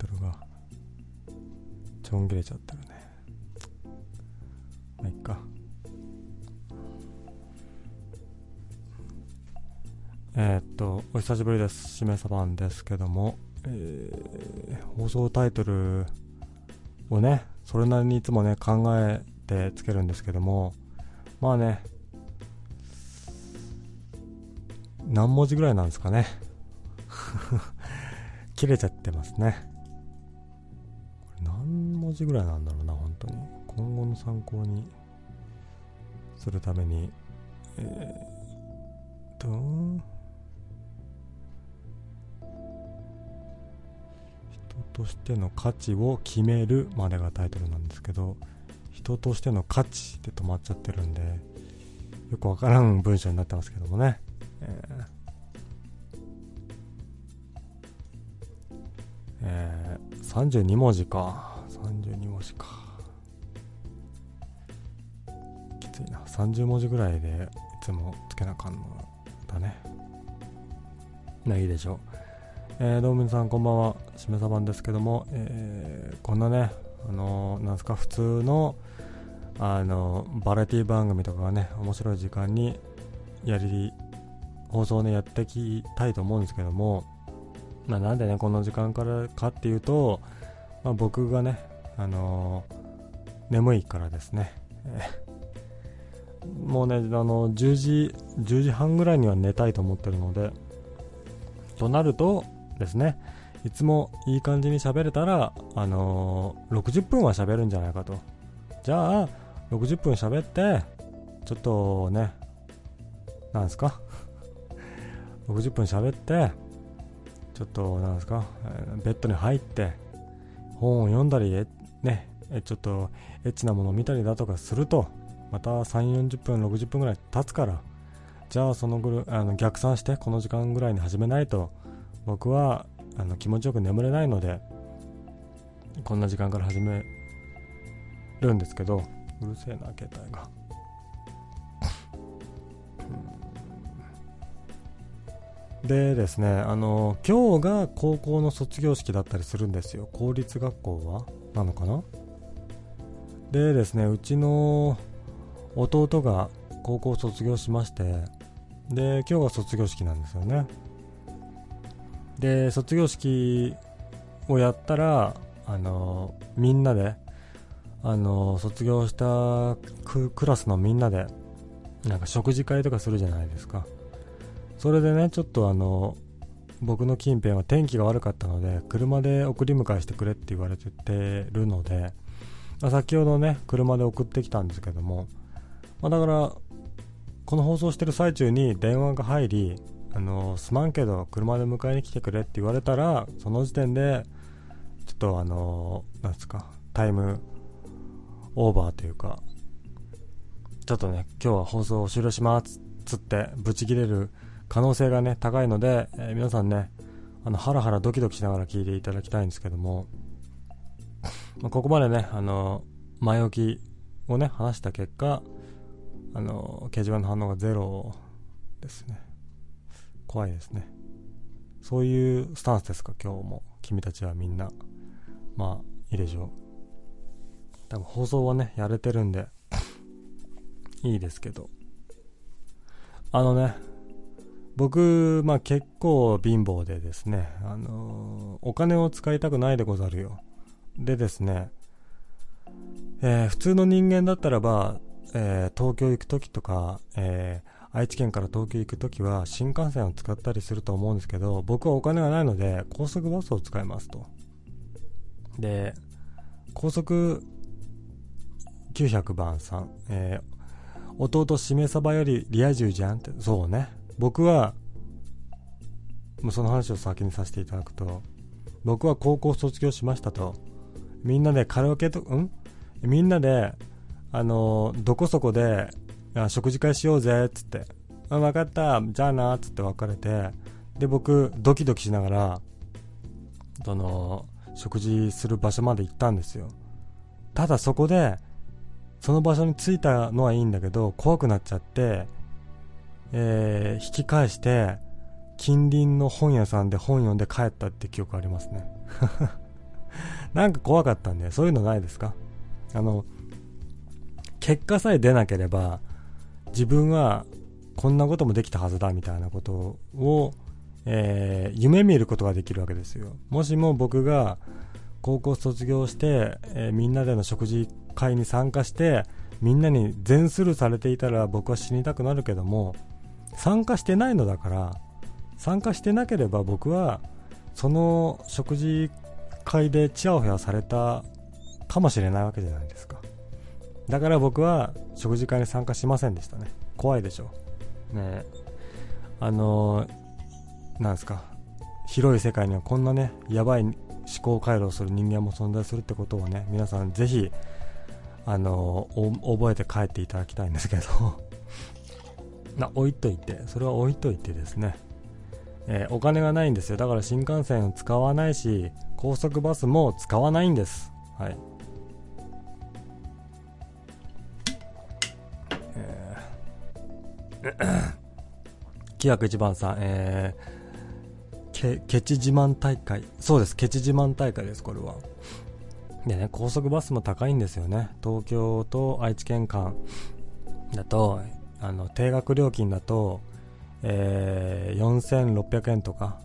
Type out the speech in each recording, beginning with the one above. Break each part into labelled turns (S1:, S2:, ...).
S1: トルがちょん切れちゃってるね。まあいっか。えー、っとお久しぶりです。しめさばんですけども、えー、放送タイトルをねそれなりにいつもね考えてつけるんですけども。まあね。何文字ぐらいなんですかね。切れちゃってますね。字ぐらいなんだろうな本当に。今後の参考にするために。えー、と。人としての価値を決めるまでがタイトルなんですけど人としての価値って止まっちゃってるんでよくわからん文章になってますけどもね、えー。えー、32文字か。30文字ぐらいでいつもつけなかんのだね。まあいいでしょう。えー、どうも皆さんこんばんは。しめさばんですけども、えー、こんなねあのー、なんすか普通のあのバラエティ番組とかがね面白い時間にやり放送ねやってきたいと思うんですけどもまあ、なんでねこの時間からかっていうと、まあ、僕がね、あのー、眠いからですね、もうねあの10時10時半ぐらいには寝たいと思ってるのでとなるとですねいつもいい感じに喋れたら、あのー、60分は喋るんじゃないかと。じゃあ60分喋ってちょっとねなんですか？60分喋ってちょっと、なんですか、ベッドに入って、本を読んだり、ね、ちょっとエッチなものを見たりだとかすると、また3、40分、60分ぐらい経つから、じゃあそのぐあの逆算して、この時間ぐらいに始めないと、僕はあの気持ちよく眠れないので、こんな時間から始めるんですけど、うるせえな、携帯が。でですね、あの今日が高校の卒業式だったりするんですよ。公立学校は？なのかな？でですね、うちの弟が高校卒業しまして、で、今日が卒業式なんですよね。で、卒業式をやったら、あのみんなで、あの卒業したクラスのみんなで、なんか食事会とかするじゃないですか。それでね、ちょっとあの、僕の近辺は天気が悪かったので、車で送り迎えしてくれって言われてるので、まあ、先ほどね、車で送ってきたんですけども、まあ、だから、この放送してる最中に電話が入り、あの、すまんけど、車で迎えに来てくれって言われたら、その時点で、ちょっとあの、なんですか、タイムオーバーというか、ちょっとね、今日は放送を終了しますつって、ブチ切れる可能性がね、高いので、えー、皆さんね、あの、ハラハラドキドキしながら聞いていただきたいんですけども、まあ、ここまでね、あの、前置きをね、話した結果、あの、掲示板の反応がゼロですね。怖いですね。そういうスタンスですか、今日も。君たちはみんな。まあ、いいでしょう。多分放送はね、やれてるんでいいですけど。あのね、僕、まあ結構貧乏でですね、あのー、お金を使いたくないでござるよ。でですね、えー、普通の人間だったらば、えー、東京行く時とか、え愛知県から東京行く時は新幹線を使ったりすると思うんですけど、僕はお金がないので高速バスを使いますと。で、高速900番さん、え弟しめ鯖よりリア充じゃんって、そうね。僕は、もうその話を先にさせていただくと、僕は高校卒業しましたと。みんなでカラオケと、ん？みんなで、あのどこそこで、食事会しようぜ、っつって。あ、分かった、じゃあな、っつって別れて、で、僕、ドキドキしながら、その、食事する場所まで行ったんですよ。ただそこで、その場所に着いたのはいいんだけど、怖くなっちゃって、えー、引き返して近隣の本屋さんで本読んで帰ったって記憶ありますね なんか怖かったんで、そういうのないですか？あの、結果さえ出なければ、自分はこんなこともできたはずだみたいなことを、えー、夢見ることができるわけですよ。もしも僕が高校卒業して、えー、みんなでの食事会に参加して、みんなに全スルーされていたら僕は死にたくなるけども、参加してないのだから、参加してなければ僕はその食事会でチヤホヤされたかもしれないわけじゃないですかだから僕は食事会に参加しませんでしたね。怖いでしょ。ね。あのー、なんですか。広い世界にはこんなねやばい思考回路をする人間も存在するってことをね皆さんぜひあのー、覚えて帰っていただきたいんですけど。な置いといて。それは置いといてですね。えー、お金がないんですよ。だから新幹線使わないし高速バスも使わないんです。はい 木枠一番さん、えー、ケチ自慢大会そうですケチ自慢大会ですこれはでね高速バスも高いんですよね東京と愛知県間だとあの定額料金だとえー、4600円とか、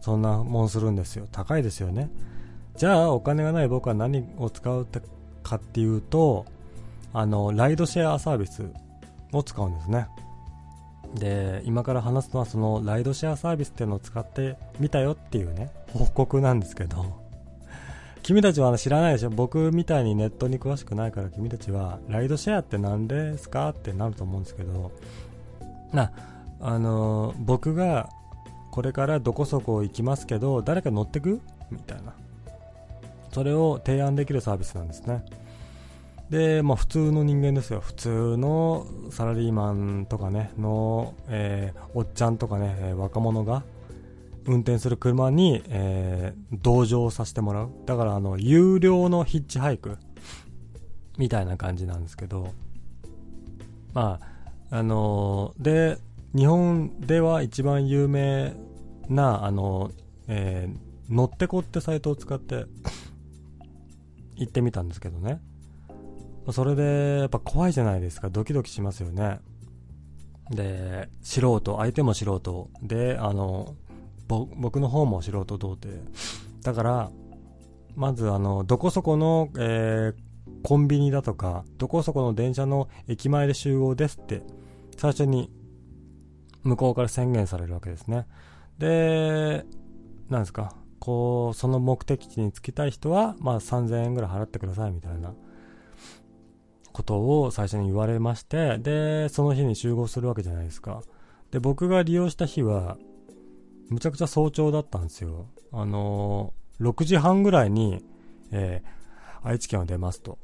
S1: そんなもんするんですよ。高いですよね。じゃあ、お金がない僕は何を使うかっていうと、あの、ライドシェアサービスを使うんですね。で、今から話すのはそのライドシェアサービスっていうのを使ってみたよっていうね、報告なんですけど、君たちは知らないでしょ？僕みたいにネットに詳しくないから君たちは、ライドシェアって何ですか？ってなると思うんですけど、な、あの僕がこれからどこそこ行きますけど誰か乗ってく？みたいな。それを提案できるサービスなんですね。で、まあ、普通の人間ですよ。普通のサラリーマンとかねの、えー、おっちゃんとかね若者が運転する車に、えー、同乗させてもらう。だからあの有料のヒッチハイクみたいな感じなんですけど。まああのー、で日本では一番有名な、あの、えー、乗ってこってサイトを使って行ってみたんですけどね。それで、やっぱ怖いじゃないですか。ドキドキしますよね。で、素人、相手も素人。で、あの、僕の方も素人童貞。だから、まず、あの、どこそこの、えー、コンビニだとか、どこそこの電車の駅前で集合ですって、最初に向こうから宣言されるわけですね。で、なんですか、こう、その目的地に着きたい人は、まあ3000円ぐらい払ってくださいみたいなことを最初に言われまして、で、その日に集合するわけじゃないですか。で、僕が利用した日は、むちゃくちゃ早朝だったんですよ。あのー、6時半ぐらいに、えー、愛知県を出ますと。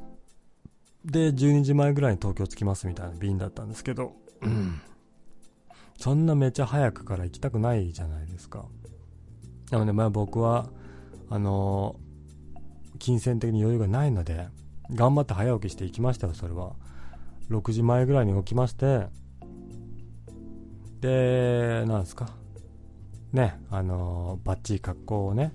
S1: で、12時前ぐらいに東京着きますみたいな便だったんですけど、うんそんなめちゃ早くから行きたくないじゃないですか。なので、まあ僕は、あのー、金銭的に余裕がないので、頑張って早起きして行きましたよ、それは。6時前ぐらいに起きまして、で、なんですか。ね、あのー、バッチリ格好をね、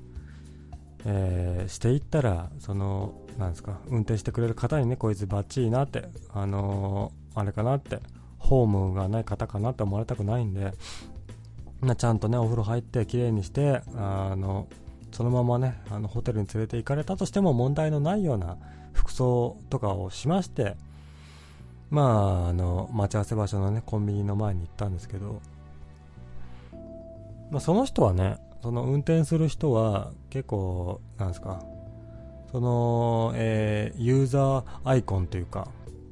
S1: えー、していったら、その、なんですか、運転してくれる方にね、こいつバッチリなって、あの、あれかなってホームがない方かなって思われたくないんで、まちゃんとね、お風呂入って綺麗にして、あの、そのままね、あの、ホテルに連れて行かれたとしても問題のないような服装とかをしまして、まあ、あの、待ち合わせ場所のね、コンビニの前に行ったんですけど、まあ、その人はね、その運転する人は結構、なんですか、その、えー、ユーザーアイコンというか、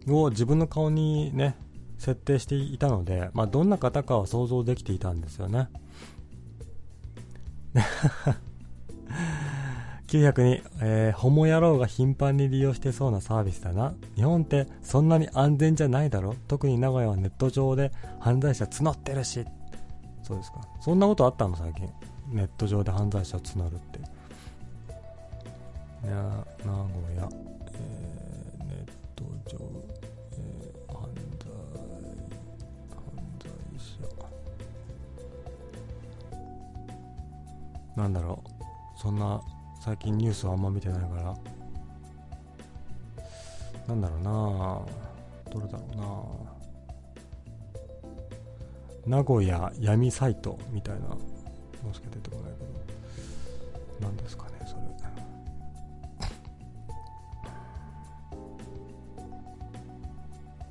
S1: を自分の顔にね、設定していたので、まあ、どんな方かは想像できていたんですよね。902、えー、ホモ野郎が頻繁に利用してそうなサービスだな。日本ってそんなに安全じゃないだろ特に名古屋はネット上で犯罪者募ってるし。そうですか。そんなことあったの最近。ネット上で犯罪者募るって。いや名古屋、えー、ネット上。えー、犯罪、犯罪者なんだろうそんな最近ニュースはあんま見てないから。なんだろうな。どれだろうな。名古屋闇サイトみたいなのしか出てこないけど何ですかねそれ。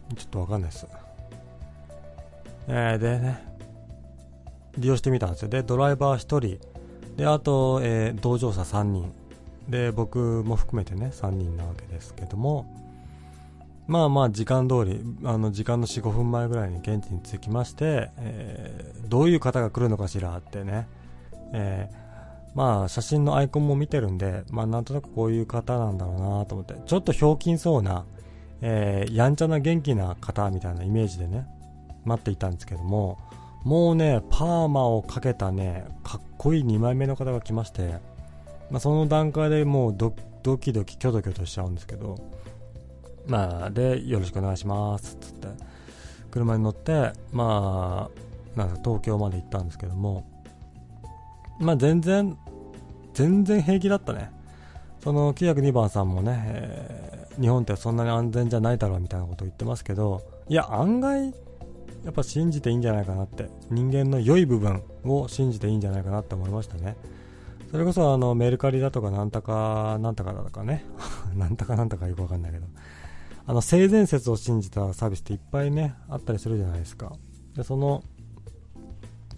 S1: ちょっとわかんないです。えー、でね。利用してみたんですよ。でドライバー1人であと、えー、同乗者3人で僕も含めてね3人なわけですけども。まあまあ時間通りあの時間の45分前ぐらいに現地に着きまして、えー、どういう方が来るのかしらってね、えー、まあ写真のアイコンも見てるんで、まあ、なんとなくこういう方なんだろうなと思って。ちょっとひょうきんそうな、えー、やんちゃな元気な方みたいなイメージでね待っていたんですけども。もうねパーマをかけたねかっこいい2枚目の方が来まして、まあ、その段階でもうドドキドキキョドキョとしちゃうんですけどまあ、で、よろしくお願いします、つって、車に乗って、まあ、なんか東京まで行ったんですけども、まあ全然、全然平気だったね。その902番さんもね、えー、日本ってそんなに安全じゃないだろうみたいなことを言ってますけど、いや、案外、やっぱ信じていいんじゃないかなって、人間の良い部分を信じていいんじゃないかなって思いましたね。それこそあのメルカリだとかなんたかなんたかだとかね、なんたかなんたかよくわかんないけど、あの性善説を信じたサービスっていっぱいねあったりするじゃないですか。でその、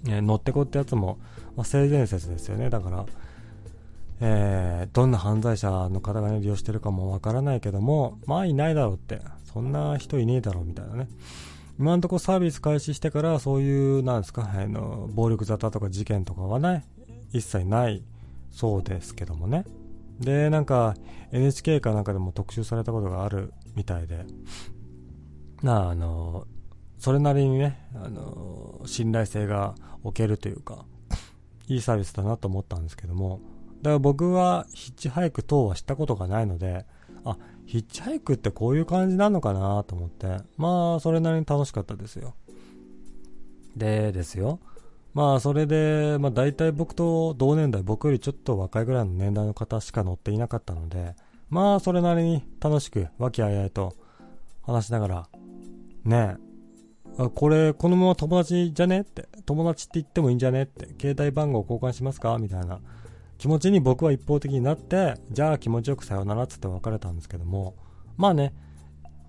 S1: え、乗ってこってやつも、まあ、性善説ですよね。だからえー、どんな犯罪者の方が、ね、利用してるかもわからないけどもまあいないだろうって。そんな人いねえだろうみたいなね。今のところサービス開始してからそういうなんですかあの暴力沙汰とか事件とかはね一切ないそうですけどもね。でなんか NHK かなんかでも特集されたことがあるみたいで、なあ、あの、それなりにね、あの、信頼性が置けるというか、いいサービスだなと思ったんですけども、だから僕はヒッチハイク等はしたことがないので、あ、ヒッチハイクってこういう感じなのかなと思って、まあ、それなりに楽しかったですよ。でですよ。まあ、それで、まあ、大体僕と同年代、僕よりちょっと若いぐらいの年代の方しか乗っていなかったので、まあ、それなりに楽しく、和気あいあいと話しながら、ねえ、これ、このまま友達じゃねって、友達って言ってもいいんじゃねって、携帯番号交換しますかみたいな。気持ちに僕は一方的になって、じゃあ気持ちよくさよならっつって別れたんですけども、まあね、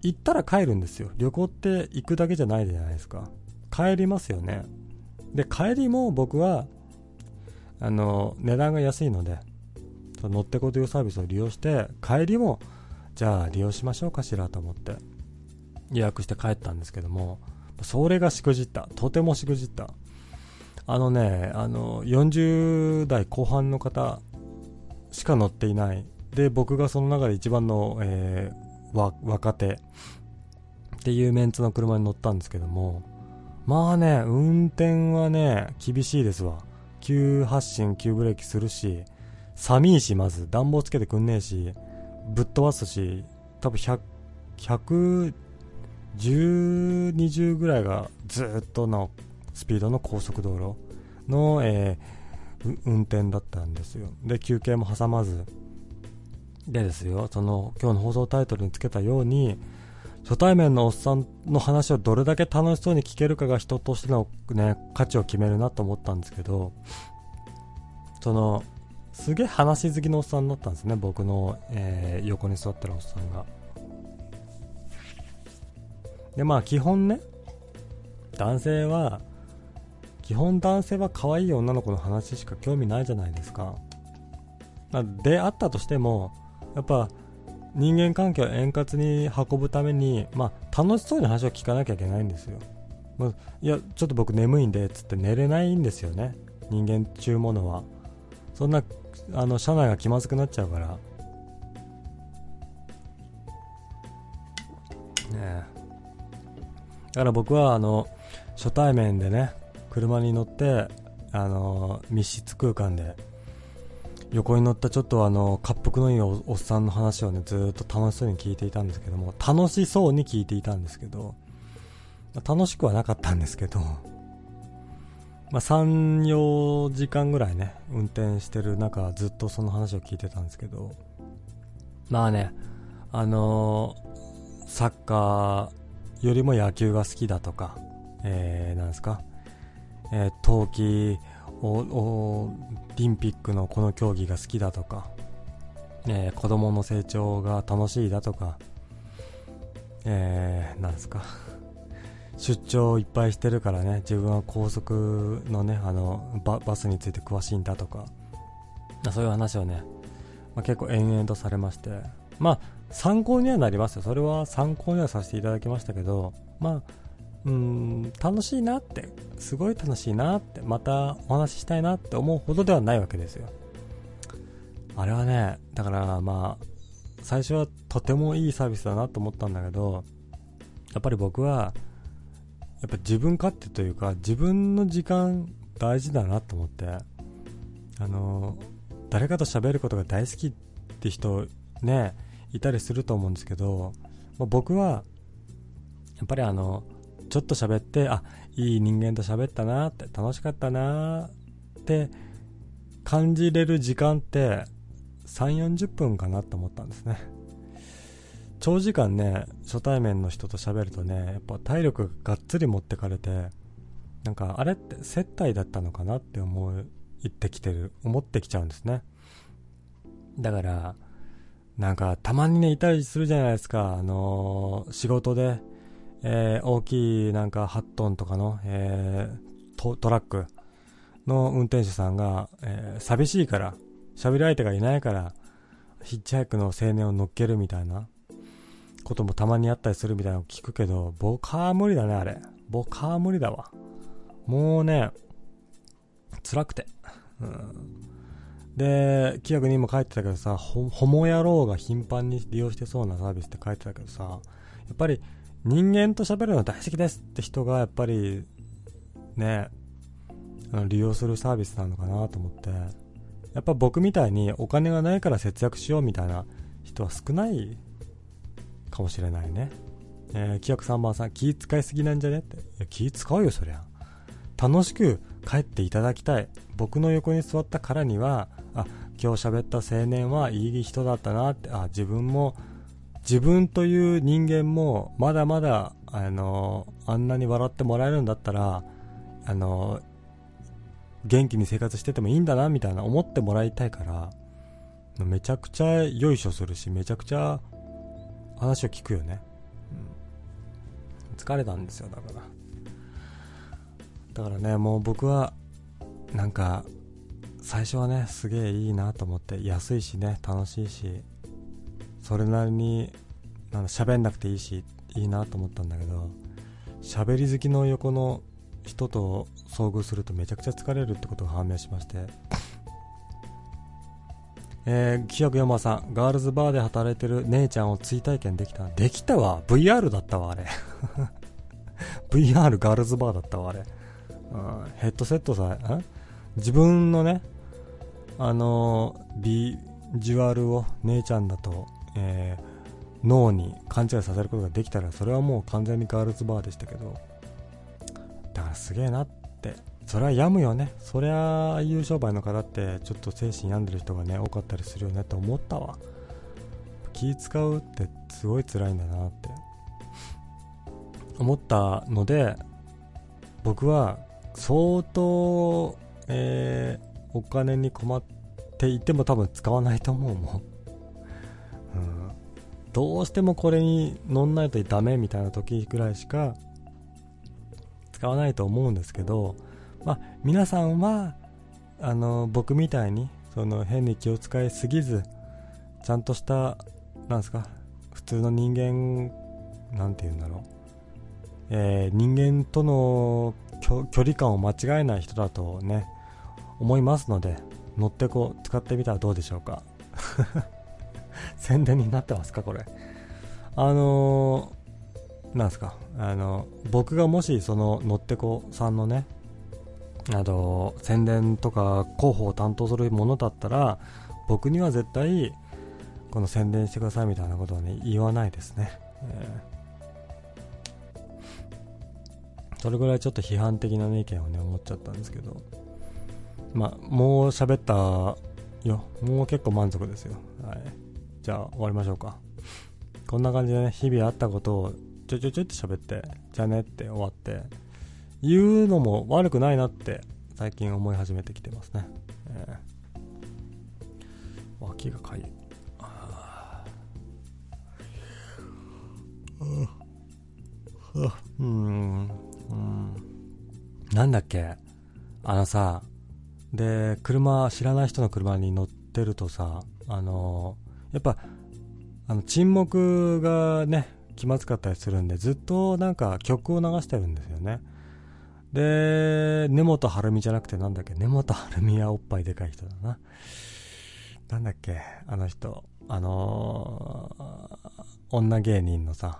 S1: 行ったら帰るんですよ。旅行って行くだけじゃないじゃないですか。帰りますよね。で、帰りも僕は、あの、値段が安いので、乗ってこというサービスを利用して帰りもじゃあ利用しましょうかしらと思って予約して帰ったんですけどもそれがしくじったとてもしくじったあのねあの40代後半の方しか乗っていない。で僕がその中で一番の、えー、若手。っていうメンツの車に乗ったんですけどもまあね運転はね厳しいですわ。急発進急ブレーキするし寒いし、まず。暖房つけてくんねえし、ぶっ飛ばすし、多分100、110、20ぐらいがずっとのスピードの高速道路の、えー、運転だったんですよ。で、休憩も挟まず。でですよ、その今日の放送タイトルにつけたように、初対面のおっさんの話をどれだけ楽しそうに聞けるかが人としての、ね、価値を決めるなと思ったんですけど、その、すげえ話好きのおっさんだったんですね僕の、えー、横に座ってるおっさんがでまあ基本ね男性は基本男性は可愛い女の子の話しか興味ないじゃないですか、まあ、であったとしてもやっぱ人間関係を円滑に運ぶために、まあ、楽しそうに話を聞かなきゃいけないんですよ、まあ、いやちょっと僕眠いんでつって寝れないんですよね。人間中ものは。そんなあの車内が気まずくなっちゃうから。ねえ。だから僕はあの初対面でね車に乗ってあの密室空間で横に乗ったちょっとあの滑腹のいいおっさんの話をねずっと楽しそうに聞いていたんですけども楽しそうに聞いていたんですけど楽しくはなかったんですけど まあ、3、4時間ぐらいね、運転してる中、ずっとその話を聞いてたんですけど、まあね、あのー、サッカーよりも野球が好きだとか、えー、なんですか、えー、冬季オリンピックのこの競技が好きだとか、えー、子供の成長が楽しいだとか、えー、なんですか、出張いっぱいしてるからね、自分は高速のね、あの、ババスについて詳しいんだとか、そういう話をね、まあ、結構延々とされまして、まあ、参考にはなりますよ。それは参考にはさせていただきましたけど、まあ、うん、楽しいなって、すごい楽しいなって、またお話ししたいなって思うほどではないわけですよ。あれはね、だからまあ、最初はとてもいいサービスだなと思ったんだけど、やっぱり僕は、やっぱ自分勝手というか、自分の時間大事だなと思って、あの、誰かと喋ることが大好きって人ね、いたりすると思うんですけど、まあ、僕は、やっぱりあの、ちょっと喋って、あ、いい人間と喋ったなって、楽しかったなって感じれる時間って、3、40分かなと思ったんですね。長時間ね、初対面の人と喋るとね、やっぱ体力がっつり持ってかれて、なんかあれって接待だったのかなって思ってきてる、思ってきちゃうんですね。だから、なんかたまにね、いたりするじゃないですか。あのー、仕事で、えー、大きいなんか8トンとかの、えー、トラックの運転手さんが、えー、寂しいから、喋り相手がいないから、ヒッチハイクの青年を乗っけるみたいなこともたまにあったりするみたいなのを聞くけど、僕は無理だね、あれ。僕は無理だわ。もうね、辛くて。うん、で、規約にも書いてたけどさ、ホモ野郎が頻繁に利用してそうなサービスって書いてたけどさ、やっぱり人間と喋るの大好きですって人がやっぱりね、あの利用するサービスなのかなと思って、やっぱ僕みたいにお金がないから節約しようみたいな人は少ないかもしれないね。えー、規約3番さん、気使いすぎなんじゃねって。いや、気使うよ、そりゃ。楽しく帰っていただきたい。僕の横に座ったからには、あ、今日喋った青年はいい人だったなって、あ、自分も、自分という人間も、まだまだ、あの、あんなに笑ってもらえるんだったら、あの、元気に生活しててもいいんだなみたいな思ってもらいたいからめちゃくちゃよいしょするしめちゃくちゃ話を聞くよね、うん、疲れたんですよだから。だからねもう僕はなんか最初はねすげえいいなと思って安いしね楽しいしそれなりになん喋んなくていいしいいなと思ったんだけど喋り好きの横の人と遭遇するとめちゃくちゃ疲れるってことが判明しましてえー、企画山さん、ガールズバーで働いてる姉ちゃんを追体験できたできたわ !VR だったわ、あれ。VR ガールズバーだったわ、あれ。うん、ヘッドセットさえ、自分のね、あのー、ビジュアルを姉ちゃんだと、えー、脳に勘違いさせることができたら、それはもう完全にガールズバーでしたけど、だからすげえなって。それは病むよね。そりゃああいう商売の方ってちょっと精神病んでる人がね多かったりするよねって思ったわ。気使うってすごい辛いんだなって。思ったので僕は相当、えー、お金に困っていても多分使わないと思うもん、どうしてもこれに乗んないとダメみたいな時ぐらいしか使わないと思うんですけど、まあ、皆さんはあの僕みたいにその変に気を使いすぎずちゃんとしたなんすか普通の人間なんて言うんだろう、えー、人間との距離感を間違えない人だとね思いますので乗ってこう使ってみたらどうでしょうか。宣伝になってますかこれ。あのなんですか。あの僕がもしそののってこさんのねあの宣伝とか広報を担当するものだったら僕には絶対この宣伝してくださいみたいなことはね言わないですね、えー、それぐらいちょっと批判的な、ね、意見をね思っちゃったんですけど。まあもう喋ったよ。もう結構満足ですよ。はい。じゃあ終わりましょうか。こんな感じでね日々あったことをちょちょちょって喋ってじゃねって終わって言うのも悪くないなって最近思い始めてきてますね、えー、脇がかゆい。うん、うん、なんだっけ？あのさ、で、車、知らない人の車に乗ってるとさ、あのやっぱ、あの、沈黙がね、気まずかったりするんで、ずっとなんか曲を流してるんですよね。で、根本晴美じゃなくてなんだっけ、根本晴美はおっぱいでかい人だな。なんだっけ、あの人、あのー、女芸人のさ、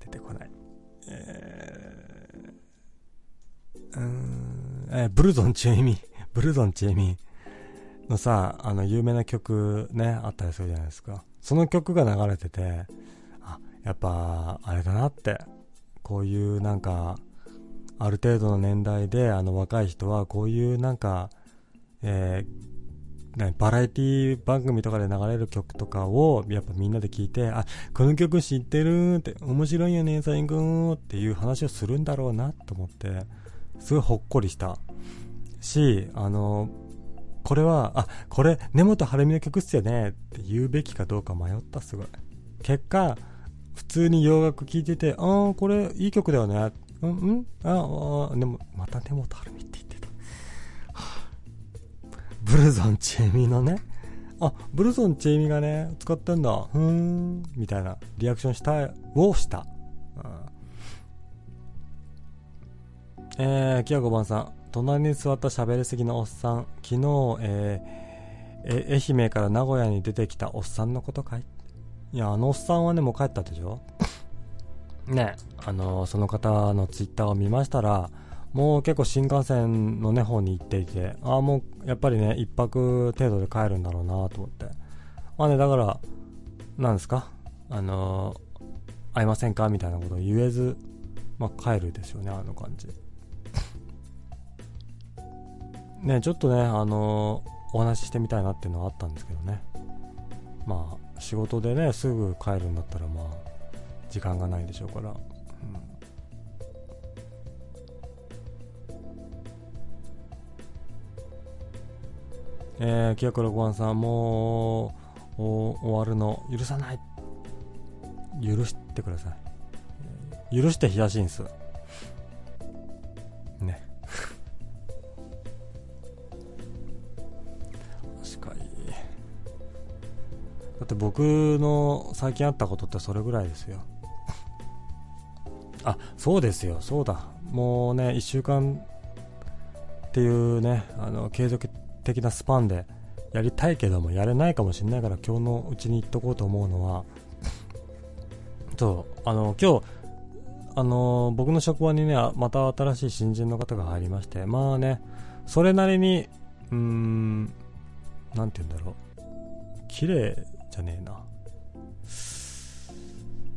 S1: 出てこない。えー、うん、えー、ブルゾンチェミ、ブルゾンチェミのさ、あの、有名な曲ね、あったりするじゃないですか。その曲が流れてて、あ、やっぱ、あれだなって、こういうなんか、ある程度の年代で、あの、若い人は、こういうなんか、えー、バラエティ番組とかで流れる曲とかをやっぱみんなで聞いて、あ、この曲知ってるって、面白いよね、サイン君っていう話をするんだろうなと思って、すごいほっこりした。し、あの、これは、あ、これ、根本晴美の曲っすよねって言うべきかどうか迷った、すごい。結果、普通に洋楽聴いてて、ああ、これいい曲だよね。うん、うんああ、でも、また根本晴美って言ってた。ブルゾンチェミのね、あ、ブルゾンチェミがね、使ってんだ、ふーん、みたいなリアクションした、をした。うん、えー、キヤ5番さん、隣に座った喋りすぎのおっさん、昨日、えー、愛媛から名古屋に出てきたおっさんのことかい？いや、あのおっさんはね、もう帰ったでしょ？ね、あのー、その方のツイッターを見ましたら、もう結構新幹線のね方に行っていてああもうやっぱりね1泊程度で帰るんだろうなと思って。まあねだからなんですか？あのー、会いませんか？みたいなことを言えずまあ帰るですよねあの感じねちょっとねあの、お話ししてみたいなっていうのはあったんですけどねまあ仕事でねすぐ帰るんだったらまあ時間がないでしょうからえー、清倉ごはんさん、もう終わるの許さない。許してください。許してヒしんす。って僕の最近あったことってそれぐらいですよ。あ、そうですよ、そうだ。もうね、1週間っていうね、あの、継続的なスパンでやりたいけどもやれないかもしれないから今日のうちに行っとこうと思うのは そうあの今日あの僕の職場にねまた新しい新人の方が入りましてまあねそれなりにうーん何て言うんだろう綺麗じゃねえな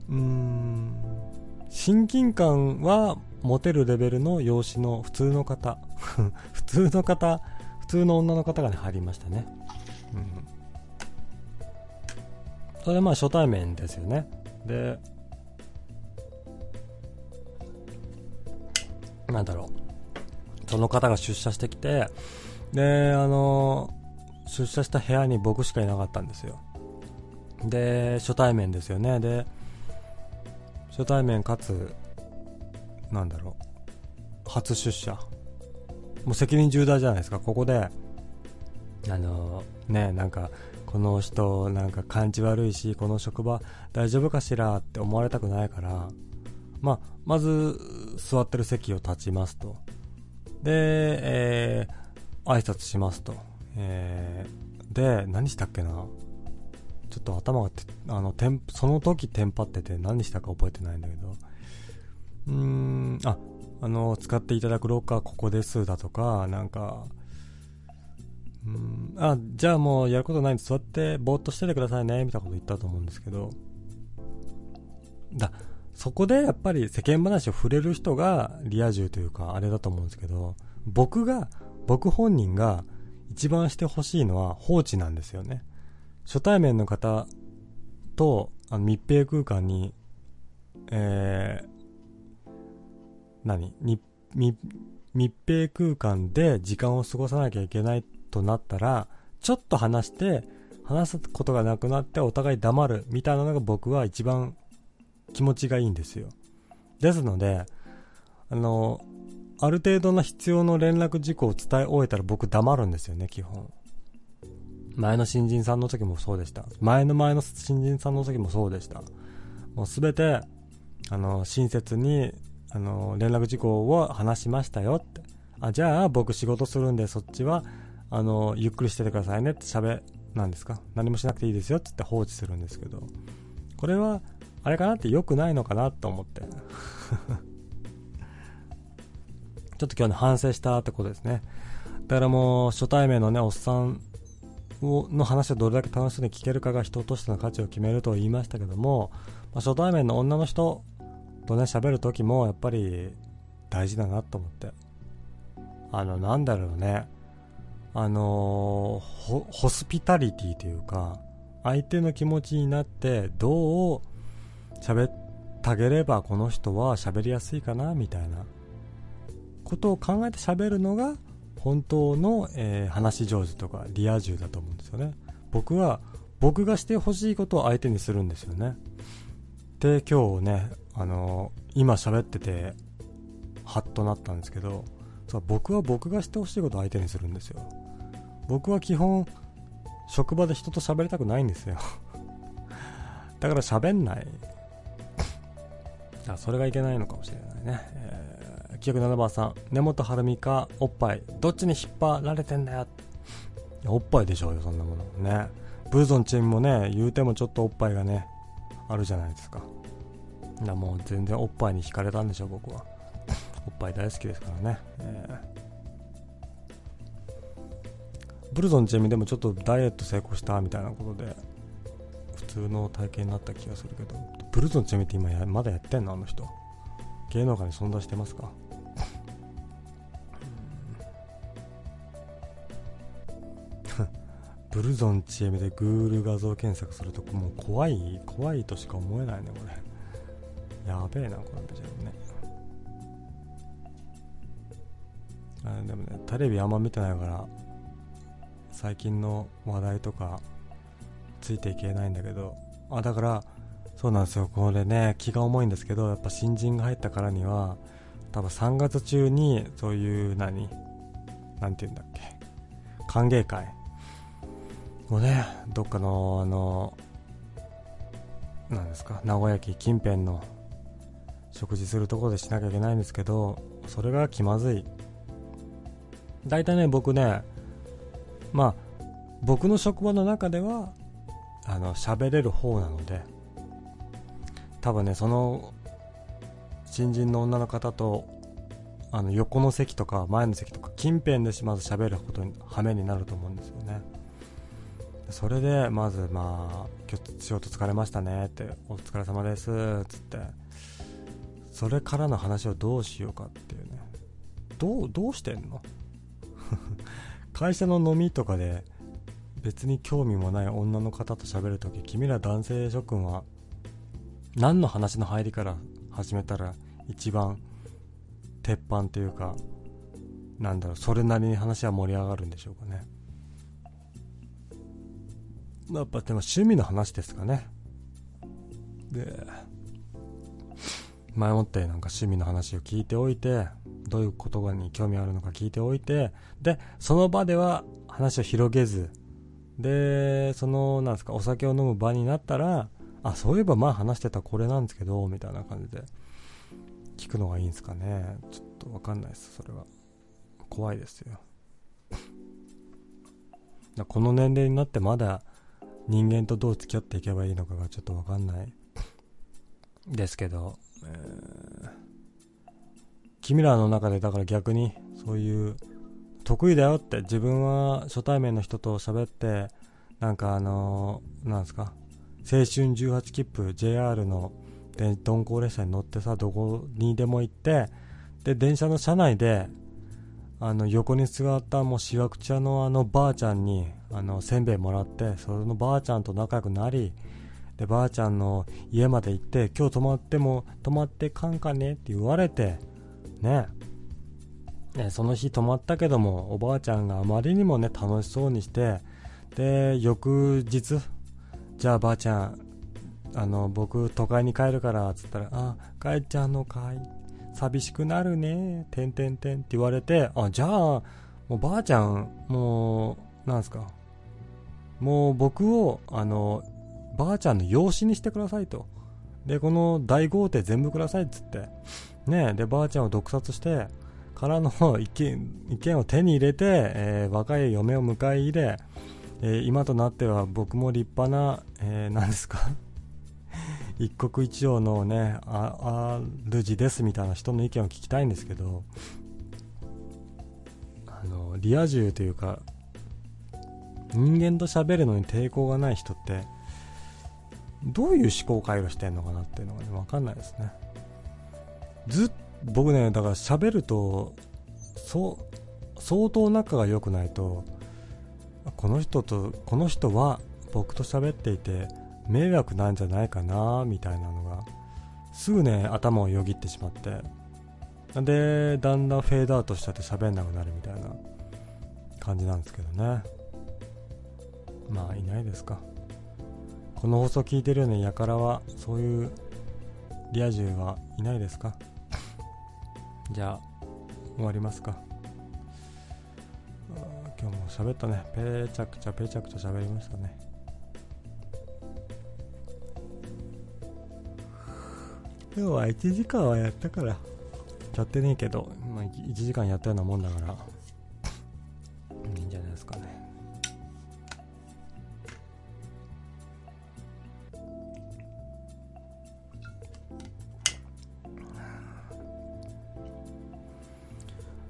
S1: うーん親近感は持てるレベルの容姿の普通の方 普通の方普通の女の方がね、入りましたね。うん。それでまあ初対面ですよね。で、なんだろう。その方が出社してきて、で、あの、出社した部屋に僕しかいなかったんですよ。で、初対面ですよね。で、初対面かつ、なんだろう。初出社。もう責任重大じゃないですか、ここで、あのね、なんか、この人、なんか感じ悪いし、この職場大丈夫かしら？って思われたくないから、まあ、まず、座ってる席を立ちますと。で、えー、挨拶しますと。えー、で、何したっけな？ちょっと頭があの、てん、その時テンパってて何したか覚えてないんだけど、うん、あ、あの、使っていただくロッカーここですだとか、なんか、うん、あ、じゃあもうやることないんで座ってぼーっとしててくださいね、みたいなこと言ったと思うんですけど、だ、そこでやっぱり世間話を触れる人がリア充というかあれだと思うんですけど、僕が、僕本人が一番してほしいのは放置なんですよね。初対面の方とあの密閉空間に、えー、何？密閉空間で時間を過ごさなきゃいけないとなったら、ちょっと話して、話すことがなくなってお互い黙るみたいなのが僕は一番気持ちがいいんですよ。ですので、あの、ある程度の必要の連絡事項を伝え終えたら僕黙るんですよね、基本。前の新人さんの時もそうでした。前の前の新人さんの時もそうでした。もうすべて、あの、親切に、あの、連絡事項を話しましたよって。あ、じゃあ僕仕事するんでそっちは、あの、ゆっくりしててくださいねって喋、なんですか？何もしなくていいですよって言って放置するんですけど、これは、あれかなって良くないのかなと思って。ちょっと今日ね、反省したってことですね。だからもう、初対面のね、おっさんの話をどれだけ楽しそうに聞けるかが人としての価値を決めると言いましたけども、まあ、初対面の女の人とね、喋るときもやっぱり大事だなと思って。あの、なんだろうね。あのホ、ホスピタリティというか、相手の気持ちになってどう喋ってあげればこの人は喋りやすいかなみたいなことを考えて喋るのが本当の、えー、話し上手とかリア充だと思うんですよね。僕は僕がしてほしいことを相手にするんですよね。で今日ねあのー、今喋っててハッとなったんですけどそう僕は僕がしてほしいことを相手にするんですよ。僕は基本職場で人と喋りたくないんですよ。だから喋んない。あそれがいけないのかもしれないね、えー、907番さん根本晴美かおっぱいどっちに引っ張られてんだよ？おっぱいでしょうよそんなもの。ね。ブーゾンチームもね言うてもちょっとおっぱいがねあるじゃないですか。だもう全然おっぱいに惹かれたんでしょう僕は。おっぱい大好きですからね、えー、ブルゾンチームでもちょっとダイエット成功したみたいなことで普通の体験になった気がするけど。ブルゾンチェミって今やまだやってんのあの人。芸能界に存在してますか？ブルゾンチエミで Google 画像検索するともう怖い怖いとしか思えないねこれ。やべえなこのビジュアルね。あでもねテレビあんま見てないから最近の話題とかついていけないんだけど。あだからそうなんですよ。これね気が重いんですけどやっぱ新人が入ったからには多分3月中にそういう何？何て言うんだっけ？歓迎会。をねどっかのあの何ですか名古屋駅近辺の食事するところでしなきゃいけないんですけどそれが気まずい。大体ね僕ねまあ僕の職場の中ではあの喋れる方なので多分ねその新人の女の方とあの横の席とか前の席とか近辺でしまず喋ることに羽目になると思うんですよね。それでまずまあ今日仕事疲れましたねってお疲れ様ですっつって。それからの話をどうしようかっていうね。どうどうしてんの？会社の飲みとかで別に興味もない女の方と喋るとき君ら男性諸君は何の話の入りから始めたら一番鉄板というかなんだろうそれなりに話は盛り上がるんでしょうかね。やっぱでも趣味の話ですかねで前もってなんか趣味の話を聞いておいてどういう言葉に興味あるのか聞いておいてでその場では話を広げずで、その、なんですか、お酒を飲む場になったら、あ、そういえば前話してたこれなんですけど、みたいな感じで、聞くのがいいんですかね。ちょっとわかんないです、それは。怖いですよ。この年齢になってまだ人間とどう付き合っていけばいいのかがちょっとわかんない。ですけど、えー、君らの中でだから逆にそういう得意だよって自分は初対面の人と喋ってなんかあのー、なんですか？青春18切符 JR ので鈍行列車に乗ってさどこにでも行ってで電車の車内であの横に座ったもうしわくちゃのあのばあちゃんにあのせんべいもらってそのばあちゃんと仲良くなりでばあちゃんの家まで行って今日泊まっても泊まってかんかねって言われてね。ねその日泊まったけどもおばあちゃんがあまりにもね楽しそうにしてで翌日じゃあばあちゃんあの僕都会に帰るからっつったらあ帰っちゃうのかい。寂しくなるね。てんてんてんって言われてあじゃあもうばあちゃんもうなんすか？もう僕をあのばあちゃんの養子にしてくださいと。で、この大豪邸全部くださいっつって。ねで、ばあちゃんを毒殺して、からの意見意見を手に入れて、えー、若い嫁を迎え入れ、えー、今となっては僕も立派な、えー、何ですか 一国一城のね、あ、主ですみたいな人の意見を聞きたいんですけど、あの、リア充というか、人間と喋るのに抵抗がない人って、どういう思考回路してんのかなっていうのがね、わかんないですね。ずっ僕ね、だから喋ると、そう、相当仲が良くないと、この人と、この人は僕と喋っていて迷惑なんじゃないかな、みたいなのが、すぐね、頭をよぎってしまって、で、だんだんフェードアウトしちゃって喋んなくなるみたいな感じなんですけどね。まあ、いないですか。この放送聞いてるようなやからはそういうリア充はいないですか。じゃあ終わりますか。今日も喋ったね。ぺちゃくちゃぺちゃくちゃ喋りましたね。今日は1時間はやったから。やってねえけど、まあ、1時間やったようなもんだから。いいんじゃないですかね。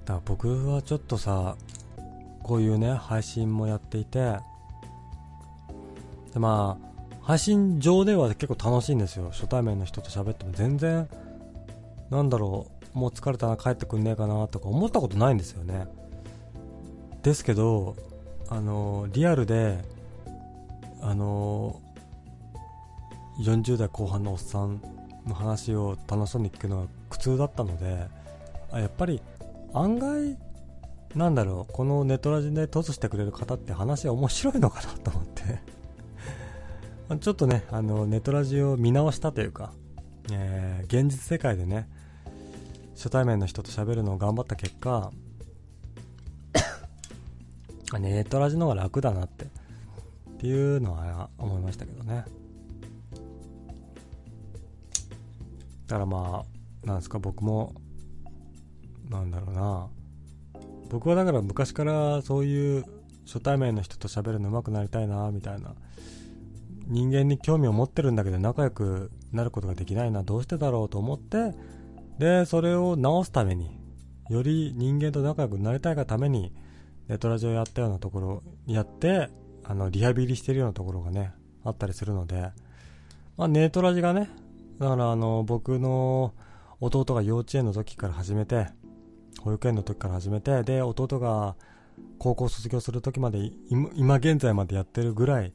S1: だから僕はちょっとさこういうね配信もやっていてでまあ配信上では結構楽しいんですよ。初対面の人と喋っても。全然なんだろうもう疲れたな帰ってくんねえかなとか思ったことないんですよね。ですけどあのリアルであの40代後半のおっさんの話を楽しそうに聞くのが苦痛だったのであやっぱり案外、なんだろう、このネトラジでトスしてくれる方って話面白いのかなと思って ちょっとね、あの、ネトラジを見直したというか、えー、現実世界でね、初対面の人と喋るのを頑張った結果、ネトラジの方が楽だなって、っていうのは思いましたけどね。だからまあ、なんですか、僕もなんだろうな。僕はだから昔からそういう初対面の人と喋るの上手くなりたいなみたいな。人間に興味を持ってるんだけど仲良くなることができないな。どうしてだろうと思って。でそれを直すためにより人間と仲良くなりたいがためにネトラジオやったようなところやってあのリハビリしてるようなところがねあったりするので、まあ、ネトラジがねだからあの僕の弟が幼稚園の時から始めて保育園の時から始めてで弟が高校卒業する時まで今現在までやってるぐらい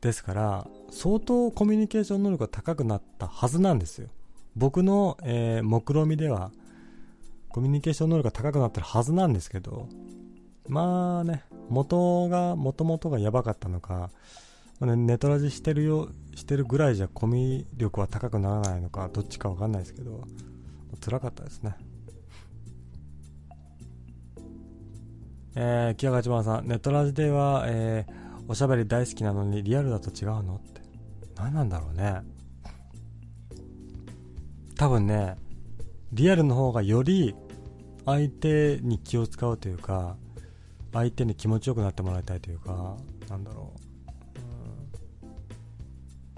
S1: ですから相当コミュニケーション能力が高くなったはずなんですよ。僕の、えー、目論見ではコミュニケーション能力が高くなってるはずなんですけどまあね元が元々がやばかったのか、まあね、ネトラジしてるよしてるぐらいじゃコミュ力は高くならないのかどっちかわかんないですけど辛かったですね。えー、清川さん、ネットラジでは、えー、おしゃべり大好きなのにリアルだと違うの？って。何なんだろうね。多分ね、リアルの方がより相手に気を使うというか、相手に気持ちよくなってもらいたいというか、なんだろ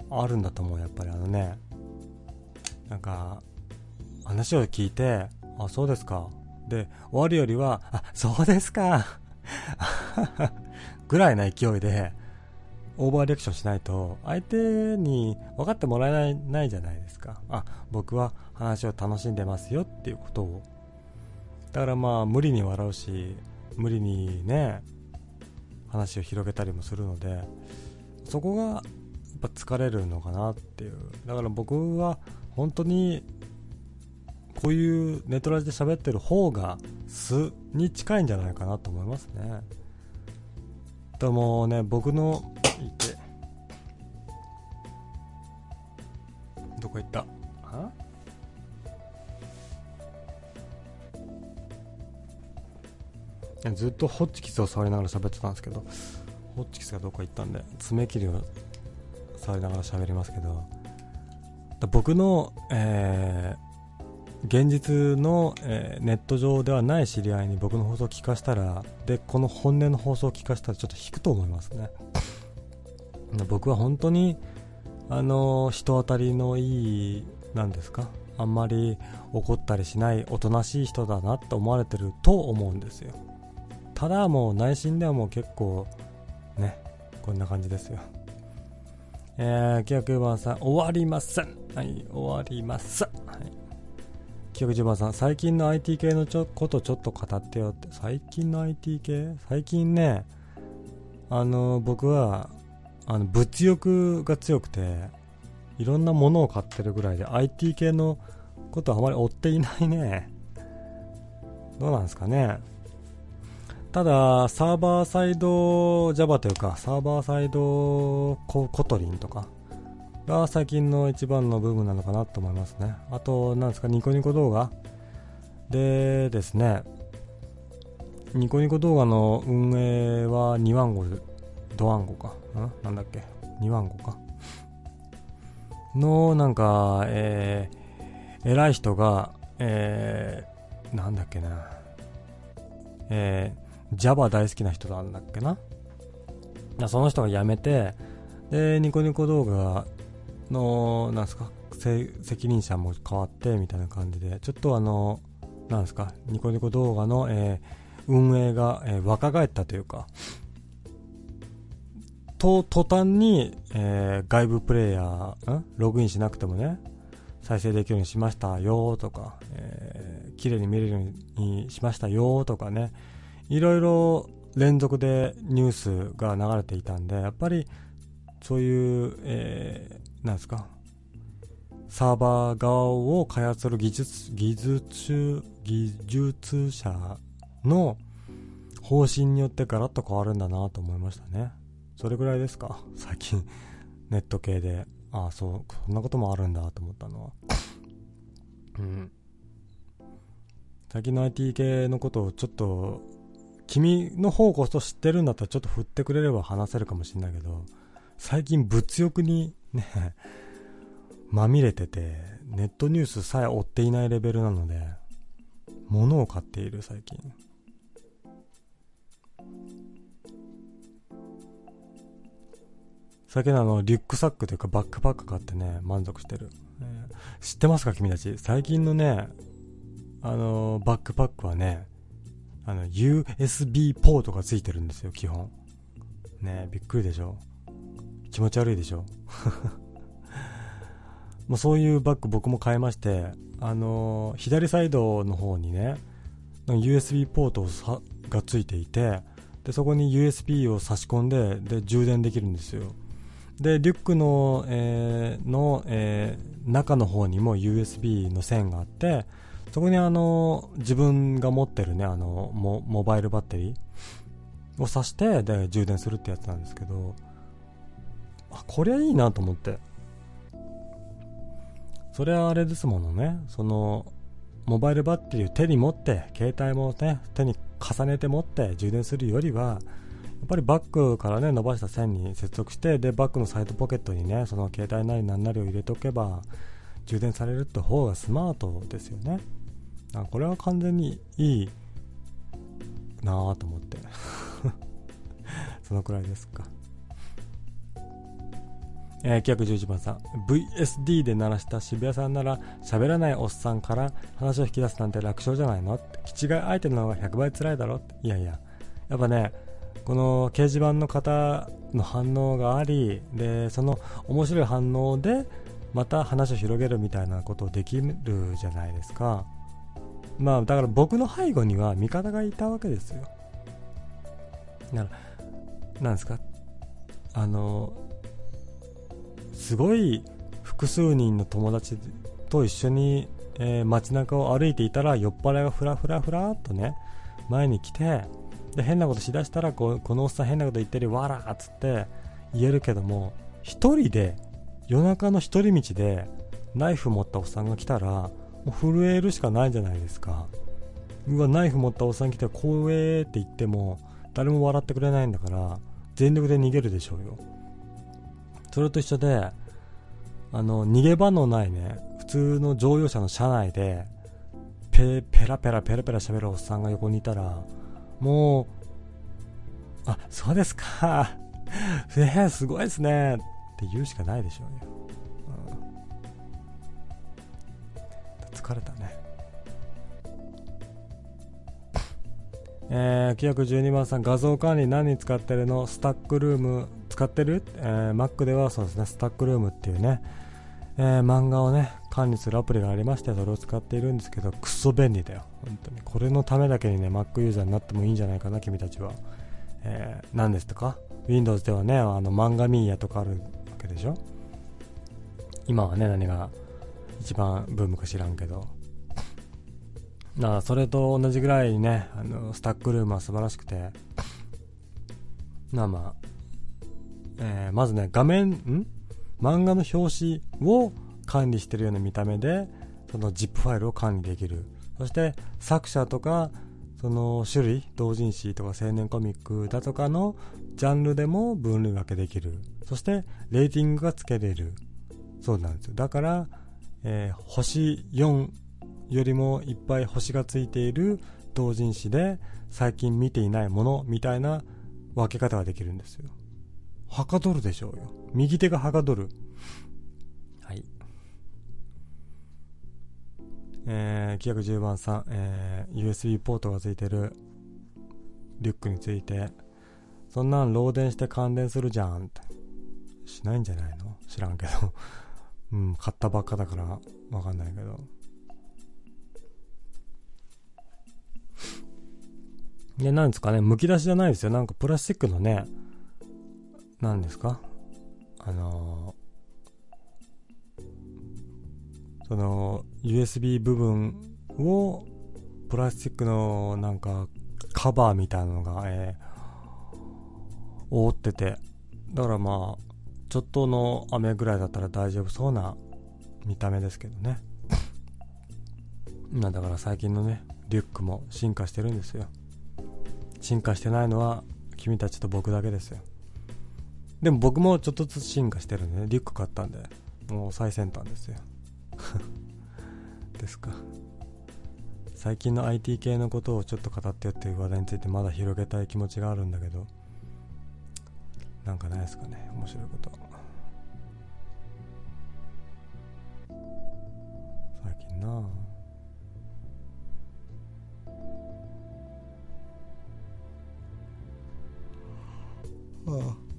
S1: う。あるんだと思う、やっぱりあのね。なんか、話を聞いて、あ、そうですか。で、終わるよりは、あ、そうですか。ぐらいな勢いで、オーバーリアクションしないと相手に分かってもらえないないじゃないですか。あ僕は話を楽しんでますよっていうことを。だからまあ無理に笑うし無理にね話を広げたりもするのでそこがやっぱ疲れるのかなっていう。だから僕は本当にこういうネトラジで喋ってる方が素に近いんじゃないかなと思いますね。でもね僕のいて。どこ行った？あ？ずっとホッチキスを触りながら喋ってたんですけどホッチキスがどこ行ったんで爪切りを触りながら喋りますけど。僕の、えー、現実の、えー、ネット上ではない知り合いに僕の放送を聞かしたらでこの本音の放送を聞かしたらちょっと引くと思いますね。僕は本当にあの人当たりのいいなんですかあんまり怒ったりしないおとなしい人だなって思われてると思うんですよ。ただもう内心ではもう結構ねこんな感じですよ。えー、9番さん終わりません。はい終わります、はい。910番さん最近の IT 系のちょことちょっと語ってよって。最近の IT 系？最近ねあの僕はあの物欲が強くていろんなものを買ってるぐらいで IT 系のことはあまり追っていないね。どうなんですかね。ただサーバーサイド Java というかサーバーサイドコトリンとか。が最近の一番の部分なのかなと思いますねあとなんですかニコニコ動画でですねニコニコ動画の運営は2万5ドワンゴか。ん？なんだっけ ?2 万5か。の、なんか、えー、偉い人が、えー、なんだっけな。えー、Java 大好きな人なんだっけな。その人が辞めて、で、ニコニコ動画の、なんすか、責任者も変わってみたいな感じで、ちょっとあの、なんすか、ニコニコ動画の、えー、運営が、えー、若返ったというか、と途端に、えー、外部プレイヤー、んログインしなくてもね、再生できるようにしましたよとか、えー、綺麗に見れるようにしましたよとかね、いろいろ連続でニュースが流れていたんで、やっぱりそういう、え、なんですか、サーバー側を開発する技術、技術、技術者の方針によってガラッと変わるんだなと思いましたね。それぐらいですか？最近。ネット系で。ああそうそんなこともあるんだと思ったのは。うん。最近の IT 系のことをちょっと君の方こそ知ってるんだったらちょっと振ってくれれば話せるかもしれないけど最近物欲にねまみれててネットニュースさえ追っていないレベルなので物を買っている最近最近あの、リュックサックというかバックパック買ってね、満足してる。知ってますか君たち？最近のね、あの、バックパックはね、あの、USB ポートがついてるんですよ、基本。ねびっくりでしょ？気持ち悪いでしょ？まあそういうバッグ僕も買いまして、あのー、左サイドの方にね、USB ポートがついていて、で、そこに USB を差し込んで、で、充電できるんですよ。でリュックの,、えーのえー、中の方にも USB の線があってそこにあの自分が持ってるねあのモモバイルバッテリーを挿してで充電するってやつなんですけどあこりゃいいなと思って。それはあれですものね。そのモバイルバッテリーを手に持って携帯もね手に重ねて持って充電するよりはやっぱりバッグからね伸ばした線に接続してでバッグのサイドポケットにねその携帯なり何なりを入れておけば充電されるって方がスマートですよね。あこれは完全にいいなぁと思って。そのくらいですか。えー、911番さん。VSD で鳴らした渋谷さんなら喋らないおっさんから話を引き出すなんて楽勝じゃないの？って。気違い相手の方が100倍辛いだろ？って。いやいや。やっぱねこの掲示板の方の反応がありでその面白い反応でまた話を広げるみたいなことをできるじゃないですか。まあだから僕の背後には味方がいたわけですよ。だからなんですか？あのすごい複数人の友達と一緒に、えー、街中を歩いていたら酔っ払いがふらふらふらっとね前に来てで変なことしだしたらここのおっさん変なこと言ってるわらっつって言えるけども一人で夜中の一人道でナイフ持ったおっさんが来たらもう震えるしかないじゃないですか。うわナイフ持ったおっさん来て怖えって言っても誰も笑ってくれないんだから全力で逃げるでしょうよ。それと一緒であの逃げ場のないね普通の乗用車の車内でペペラペラペラペラ喋るおっさんが横にいたらもう、あ、そうですか。えー、すごいですね。って言うしかないでしょうよ。うん、疲れたね。えー、912番さん、画像管理何に使ってるの？スタックルーム使ってる、えー、Mac ではそうですね、スタックルームっていうね、えー、漫画をね、管理するアプリがありましてそれを使っているんですけどクソ便利だよ。本当に。これのためだけにね Mac ユーザーになってもいいんじゃないかな君たちは、えー、何ですとか？Windows ではねあの漫画ミーヤとかあるわけでしょ？今はね何が一番ブームか知らんけど。なあそれと同じぐらいねあのスタックルームは素晴らしくて。まあまあ、えー、まずね画面ん？漫画の表紙を管理してるような見た目でその ZIP ファイルを管理できる。そして作者とかその種類同人誌とか青年コミックだとかのジャンルでも分類分けできる。そしてレーティングがつけれる。そうなんですよ。だから、えー、星4よりもいっぱい星がついている同人誌で最近見ていないものみたいな分け方ができるんですよ。はかどるでしょうよ。右手がはかどる。えー、910番さん、えー、USB ポートがついてる。リュックについて、そんなん漏電して感電するじゃんって。しないんじゃないの？知らんけど。うん、買ったばっかだからわかんないけど。で、なんですかね、剥き出しじゃないですよ。なんかプラスチックのね、何ですか？あのその USB 部分をプラスチックのなんかカバーみたいなのが、えー、覆っててだからまあちょっとの雨ぐらいだったら大丈夫そうな見た目ですけどね。だから最近のねリュックも進化してるんですよ。進化してないのは君たちと僕だけですよ。でも僕もちょっとずつ進化してるんでね。リュック買ったんで。もう最先端ですよ。ですか。最近の IT 系のことをちょっと語ってよっていう話題についてまだ広げたい気持ちがあるんだけど。なんかないですかね。面白いこと。最近な。あああ。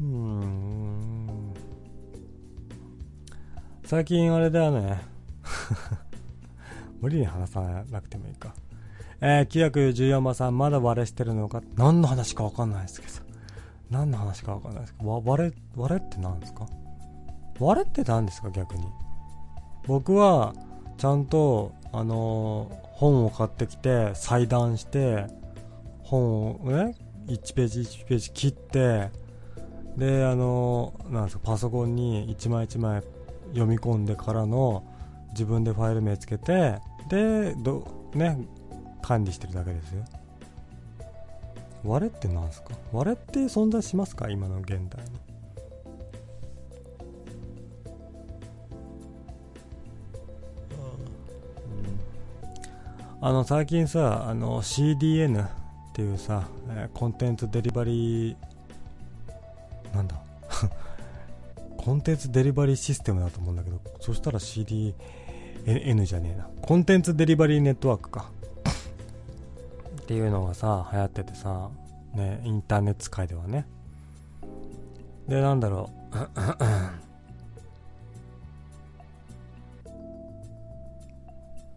S1: うん最近あれだよね。無理に話さなくてもいいか。えー、914番さん、まだ割れしてるのか？何の話かわかんないですけど。何の話かわかんないですけど。割れ、割れって何ですか？割れって何ですか？逆に。僕は、ちゃんと、あのー、本を買ってきて、裁断して、本をね、1ページ1ページ切って、で、あのー、なんですか、パソコンに1枚1枚読み込んでからの自分でファイル名つけてでどね管理してるだけですよ。割れって何すか？割れって存在しますか？今の現代に。あの最近さあの CDN っていうさ、えー、コンテンツデリバリーコンテンツデリバリーシステムだと思うんだけど、そしたら CDN じゃねえな。コンテンツデリバリーネットワークか。っていうのがさ、流行っててさ、ね、インターネット界ではね。で、なんだろ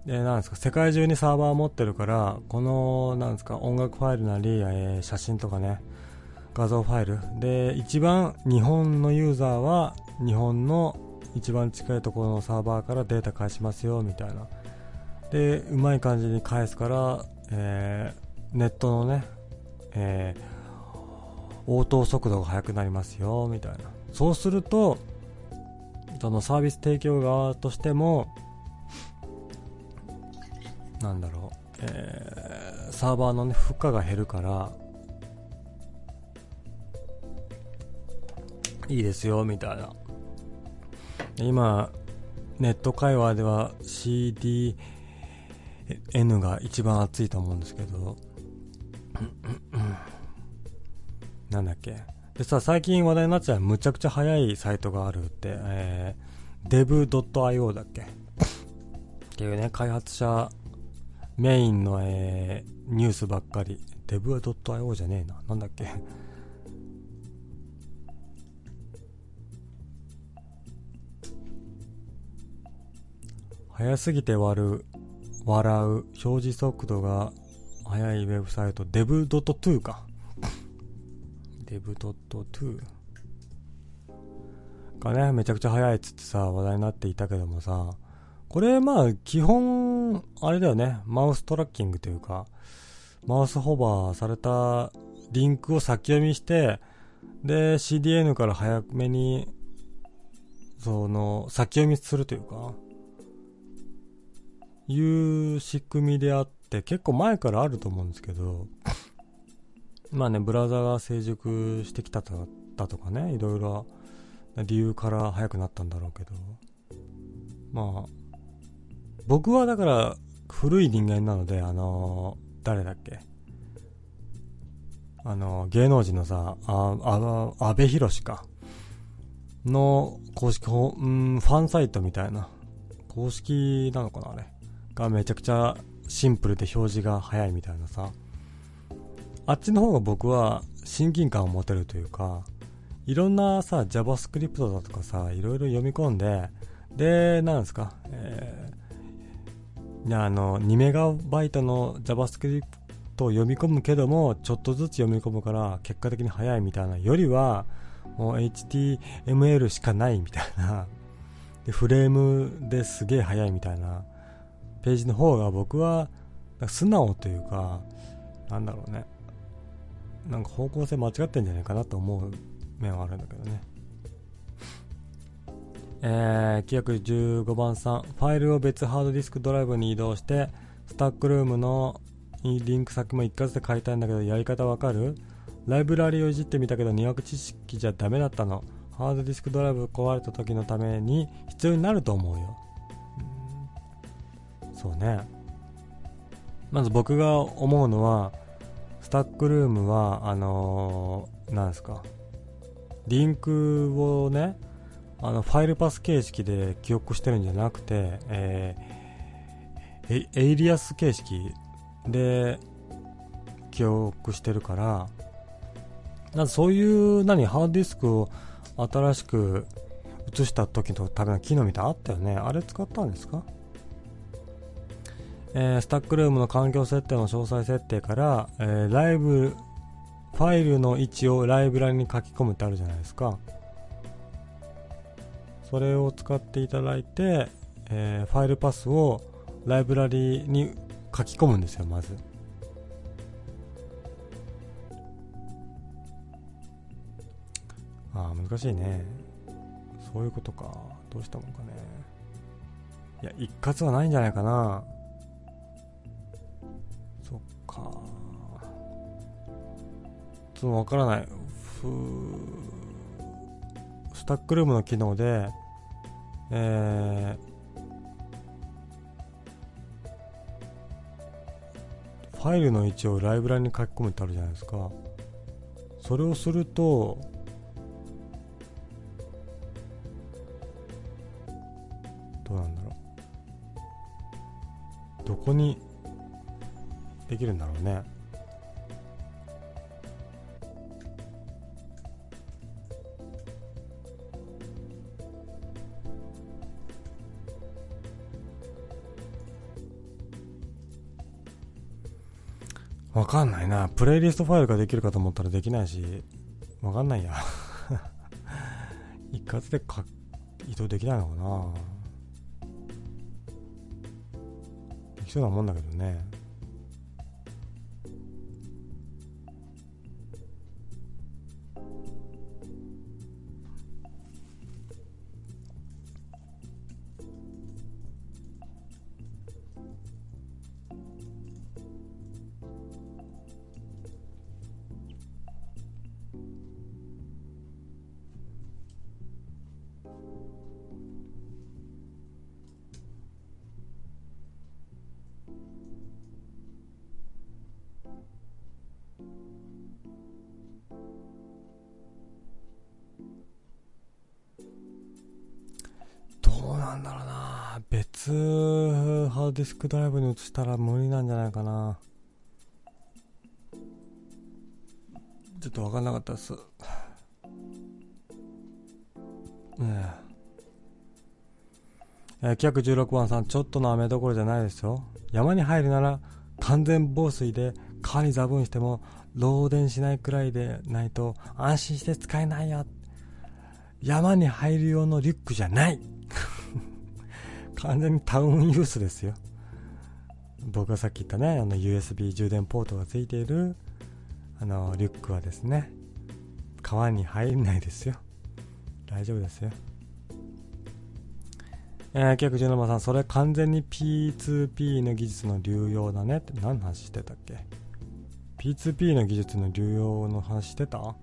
S1: う。で、なんですか、世界中にサーバー持ってるから、この、なんですか、音楽ファイルなり、えー、写真とかね、画像ファイル。で、一番日本のユーザーは、日本の一番近いところのサーバーからデータ返しますよ、みたいな。で、うまい感じに返すから、えー、ネットのね、えー、応答速度が速くなりますよ、みたいな。そうすると、そのサービス提供側としても、なんだろう、えー、サーバーのね、負荷が減るから、いいですよ、みたいな。今、ネット会話では CDN が一番熱いと思うんですけど、なんだっけ。でさ、最近話題になっちゃうむちゃくちゃ速いサイトがあるって、えー、dev.io だっけっていうね、開発者メインの、えー、ニュースばっかり。dev.io じゃねえな。なんだっけ早すぎて割る、笑う、表示速度が速いウェブサイト、dev.to か。dev.to がね、めちゃくちゃ速いっつってさ、話題になっていたけどもさ、これまあ基本、あれだよね、マウストラッキングというか、マウスホバーされたリンクを先読みして、で、CDN から早めに、その、先読みするというか、いう仕組みであって、結構前からあると思うんですけど、まあね、ブラウザが成熟してきたとだとかね、いろいろ理由から早くなったんだろうけど、まあ、僕はだから古い人間なので、あのー、誰だっけ？あのー、芸能人のさ、あ、あ、安倍博士か。の公式ホ、うん、ファンサイトみたいな。公式なのかなあれ。がめちゃくちゃシンプルで表示が早いみたいなさ。あっちの方が僕は親近感を持てるというか、いろんなさ、JavaScript だとかさ、いろいろ読み込んで、で、なんですか、えー、あの、2メガバイトの JavaScript を読み込むけども、ちょっとずつ読み込むから、結果的に早いみたいなよりは、もう HTML しかないみたいな、で、フレームですげえ早いみたいな、ページの方が僕は、素直というか、なんだろうね。なんか方向性間違ってんじゃないかなと思う面はあるんだけどね。えー、規約15番さん、ファイルを別ハードディスクドライブに移動して、スタックルームのリンク先も一括で書いたいんだけど、やり方わかる？ライブラリをいじってみたけど、にわか知識じゃダメだったの。ハードディスクドライブ壊れた時のために必要になると思うよ。そうね。まず僕が思うのは、スタックルームは、あのー、なんですか、リンクをね、あの、ファイルパス形式で記憶してるんじゃなくて、えー、エイリアス形式で記憶してるから、なんそういう、何、ハードディスクを新しく移した時のための機能みたいなあったよね。あれ使ったんですか？えー、スタックルームの環境設定の詳細設定から、えー、ライブ、ファイルの位置をライブラリに書き込むってあるじゃないですか。それを使っていただいて、えー、ファイルパスをライブラリに書き込むんですよ、まず。ああ、難しいね。そういうことか。どうしたもんかね。いや、一括はないんじゃないかな。かちょっとわからない。スタックルームの機能でえー、ファイルの位置をライブラリに書き込むってあるじゃないですか。それをするとどうなんだろう。どこにできるんだろうね。わかんないな。プレイリストファイルができるかと思ったらできないし。わかんないや。一括でか移動できないのかな。できそうなもんだけどね。クドライブに移したら無理なんじゃないかな。ちょっと分かんなかったです。ねえ。えー、企画16番さんちょっとの雨どころじゃないですよ。山に入るなら完全防水で川にザブンしても漏電しないくらいでないと安心して使えないよ。山に入る用のリュックじゃない。完全にタウンユースですよ。僕がさっき言ったね、あの USB 充電ポートがついている、あの、リュックはですね、川に入んないですよ。大丈夫ですよ。えー、逆17番さん、それ完全に P2P の技術の流用だねって何の話してたっけ ?P2P の技術の流用の話してた？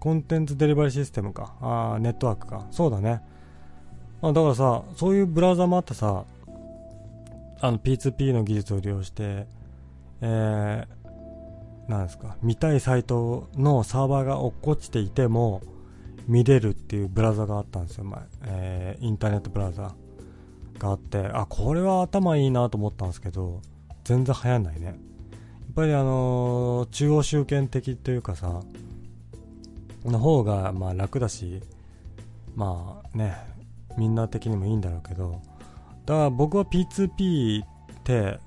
S1: コンテンツデリバリーシステムか。ああ、ネットワークか。そうだね。あだからさ、そういうブラウザもあってさ、あの P2P の技術を利用して、えー、なんですか、見たいサイトのサーバーが落っこちていても、見れるっていうブラウザがあったんですよ、前。えー、インターネットブラウザがあって、あ、これは頭いいなと思ったんですけど、全然流行んないね。やっぱりあのー、中央集権的というかさ、の方がまあ楽だし、まあね、みんな的にもいいんだろうけどだから僕は P2P って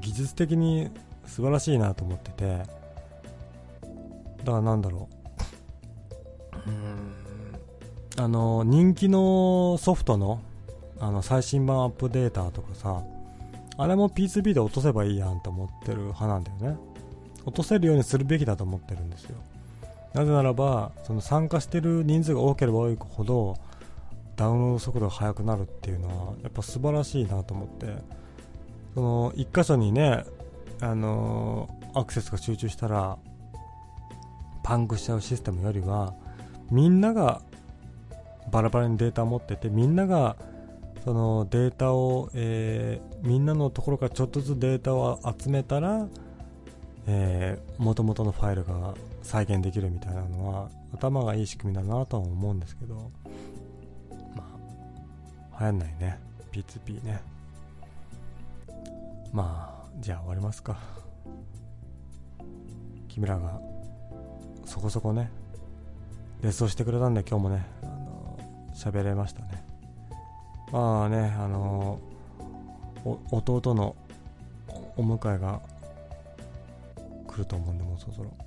S1: 技術的に素晴らしいなと思っててだからなんだろう。うん。あの人気のソフトのあの最新版アップデータとかさあれも P2P で落とせばいいやんと思ってる派なんだよね。落とせるようにするべきだと思ってるんですよ。なぜならばその参加してる人数が多ければ多いほどダウンロード速度が速くなるっていうのはやっぱ素晴らしいなと思って。その1箇所にねあのー、アクセスが集中したらパンクしちゃうシステムよりはみんながバラバラにデータを持っててみんながそのデータを、えー、みんなのところからちょっとずつデータを集めたら、えー、元々のファイルが再現できるみたいなのは頭がいい仕組みだなとは思うんですけど。流行んないね。P2P ね。まあじゃあ終わりますか。君らがそこそこねレッスンしてくれたんで今日もねあの喋れましたね。まあねあの弟のお迎えが来ると思うんでもうそろそろ。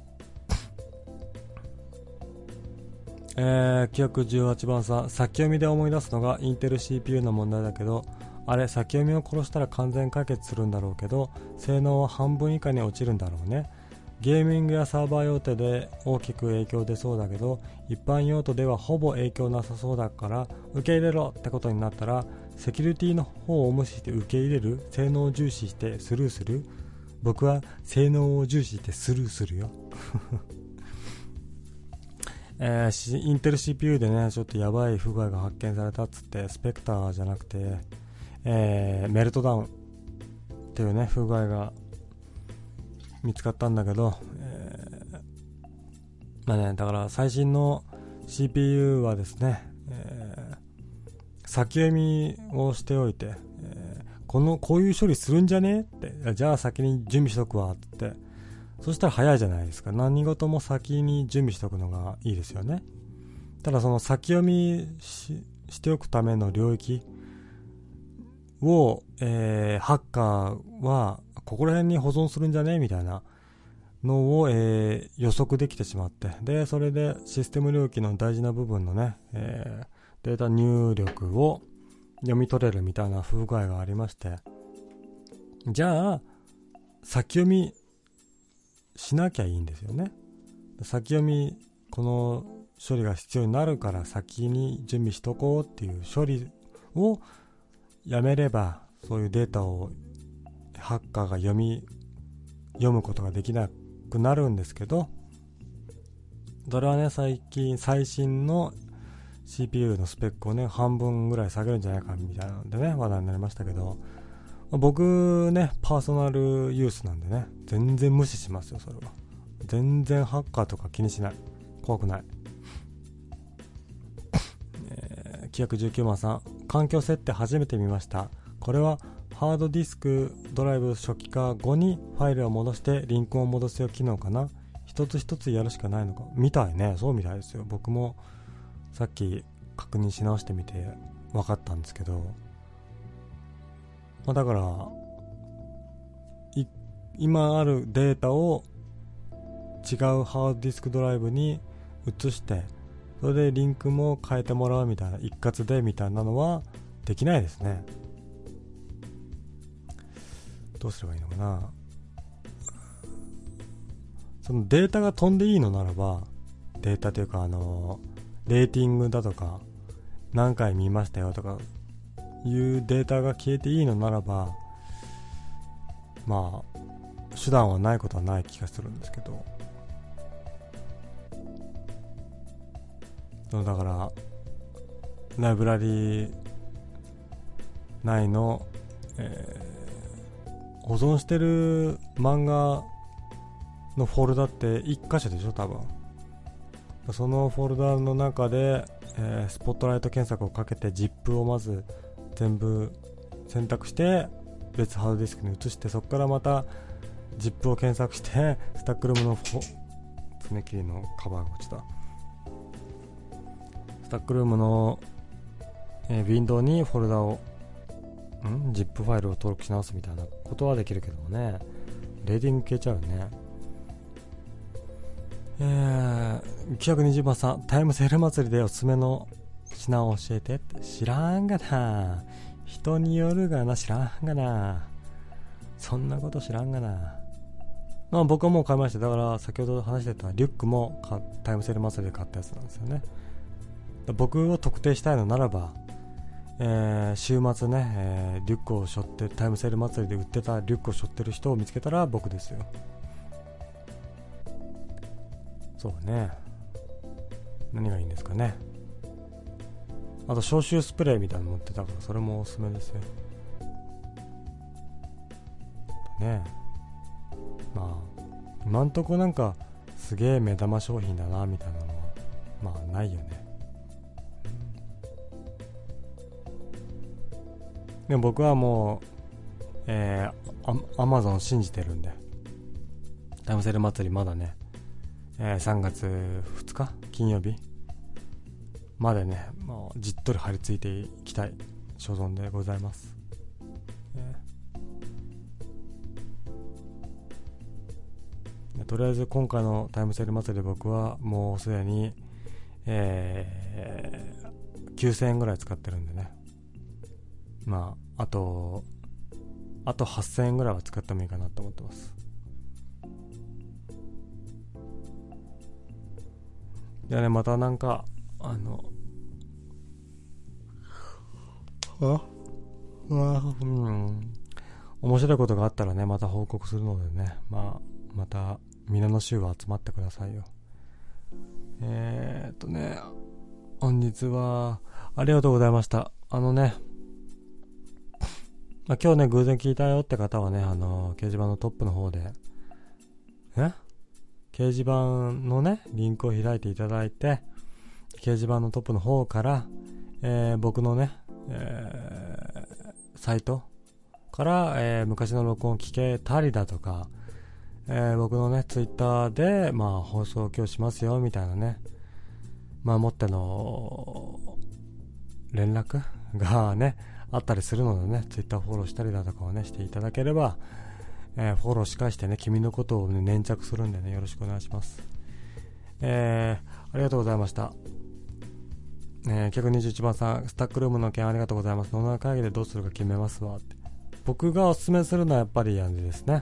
S1: えー、記憶18番さん、先読みで思い出すのがインテル CPU の問題だけど、あれ、先読みを殺したら完全解決するんだろうけど、性能は半分以下に落ちるんだろうね。ゲーミングやサーバー用途で大きく影響出そうだけど、一般用途ではほぼ影響なさそうだから、受け入れろってことになったら、セキュリティの方を無視して受け入れる性能を重視してスルーする僕は性能を重視してスルーするよえー、インテル CPU でね、ちょっとやばい不具合が発見されたっつって、スペクターじゃなくて、えー、メルトダウンっていうね、不具合が見つかったんだけど、えー、まあね、だから最新の CPU はですね、えー、先読みをしておいて、えー、この、こういう処理するんじゃねって、じゃあ先に準備しとくわ、って、そしたら早いじゃないですか。何事も先に準備しておくのがいいですよね。ただその先読みしておくための領域を、えー、ハッカーはここら辺に保存するんじゃね？みたいなのを、えー、予測できてしまって、で、それでシステム領域の大事な部分のね、えー、データ入力を読み取れるみたいな不具合がありまして、じゃあ、先読みしなきゃいいんですよね。先読み、この処理が必要になるから先に準備しとこうっていう処理をやめれば、そういうデータをハッカーが読み、読むことができなくなるんですけど、それはね、最近、最新の CPU のスペックをね、半分ぐらい下げるんじゃないかみたいなのでね、話題になりましたけど、僕ね、パーソナルユースなんでね、全然無視しますよ、それは。全然ハッカーとか気にしない。怖くない。えー、規約19番さん、環境設定初めて見ました。これはハードディスクドライブ初期化後にファイルを戻してリンクを戻すよ機能かな一つ一つやるしかないのかみたいね。そうみたいですよ。僕もさっき確認し直してみて分かったんですけど、まあ、だから今あるデータを違うハードディスクドライブに移してそれでリンクも変えてもらうみたいな一括でみたいなのはできないですね。どうすればいいのかな。そのデータが飛んでいいのならばデータというかあのレーティングだとか何回見ましたよとかいうデータが消えていいのならばまあ手段はないことはない気がするんですけど。だからライブラリー内の、えー、保存してる漫画のフォルダって1箇所でしょ多分。そのフォルダの中で、えー、スポットライト検索をかけて ZIP をまず全部選択して別ハードディスクに移してそこからまた ZIP を検索して スタックルームの爪切りのカバーが落ちた。スタックルームの、えー、ウィンドウにフォルダをん？ZIP ファイルを登録し直すみたいなことはできるけどもね。レーティング消えちゃうよね。えー、920番さんタイムセール祭りでおすすめの品を教えてって知らんがな。人によるがな知らんがな。そんなこと知らんがな。まあ、僕はもう買いました。だから先ほど話してたリュックもタイムセール祭りで買ったやつなんですよね。僕を特定したいのならば、えー、週末ね、えー、リュックを背負ってタイムセール祭りで売ってたリュックを背負ってる人を見つけたら僕ですよ。そうね。何がいいんですかね。あと消臭スプレーみたいなの持ってたからそれもおすすめですよね。まあ今んとこなんかすげえ目玉商品だなみたいなのはまあないよね、でも僕はもうえー、アマゾン信じてるんで。タイムセール祭りまだね、えー、3月2日？金曜日？までね、もうじっとり張り付いていきたい所存でございます。とりあえず今回のタイムセール祭り僕はもうすでに、えー、9000円ぐらい使ってるんでね。まあ、あと、あと8000円ぐらいは使ってもいいかなと思ってます。いやね、またなんか、あの、ああ、うん。面白いことがあったらね、また報告するのでね、まあ、また、皆の衆は集まってくださいよ。えー、っとね、本日は、ありがとうございました。あのね、まあ、今日ね、偶然聞いたよって方はね、あの、掲示板のトップの方で、え？掲示板のね、リンクを開いていただいて、掲示板のトップの方から、えー、僕のね、えー、サイトから、えー、昔の録音を聞けたりだとか、え、僕のね、ツイッターで、まあ、放送を今日しますよ、みたいなね、まあ、もっての、連絡がね、あったりするのでね、Twitter フォローしたりだとかをね、していただければ、え、フォローし返してね、君のことを、ね、粘着するんでね、よろしくお願いします。えー、ありがとうございました。えー、121番さん、スタックルームの件ありがとうございます。野村会議でどうするか決めますわ。って。僕がおすすめするのはやっぱりあれですね。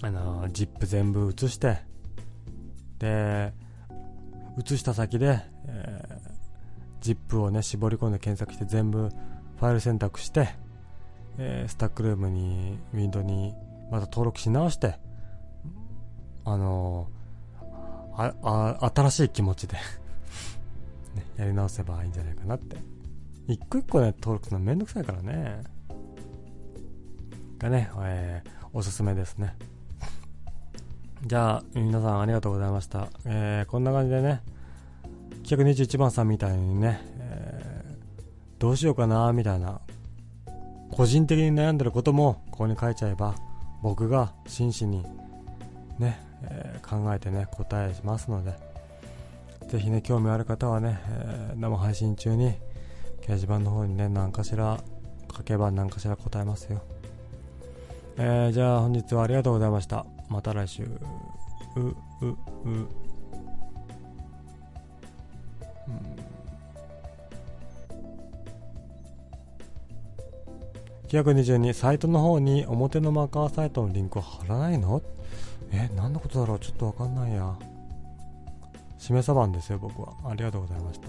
S1: あのー、ZIP 全部移して、で、移した先で、えー、ZIP をね、絞り込んで検索して全部ファイル選択して、えー、スタックルームに、ウィンドウにまた登録し直して、あのー、あ、あ、新しい気持ちでね、やり直せばいいんじゃないかなって。一個一個ね、登録するのめんどくさいからね。がね、えー、おすすめですね。じゃあ、皆さんありがとうございました。えー、こんな感じでね、921番さんみたいにね、えー、どうしようかな、みたいな、個人的に悩んでることも、ここに書いちゃえば、僕が真摯に、ね、えー、考えてね、答えしますので、ぜひね、興味ある方はね、えー、生配信中に掲示板の方にね、何かしら書けば何かしら答えますよ。えー、じゃあ本日はありがとうございました。また来週。う、う、う。922サイトの方に表のマーカーサイトのリンクを貼らないの？え何のことだろう？ちょっとわかんないや。しめさばんですよ、僕は。ありがとうございました。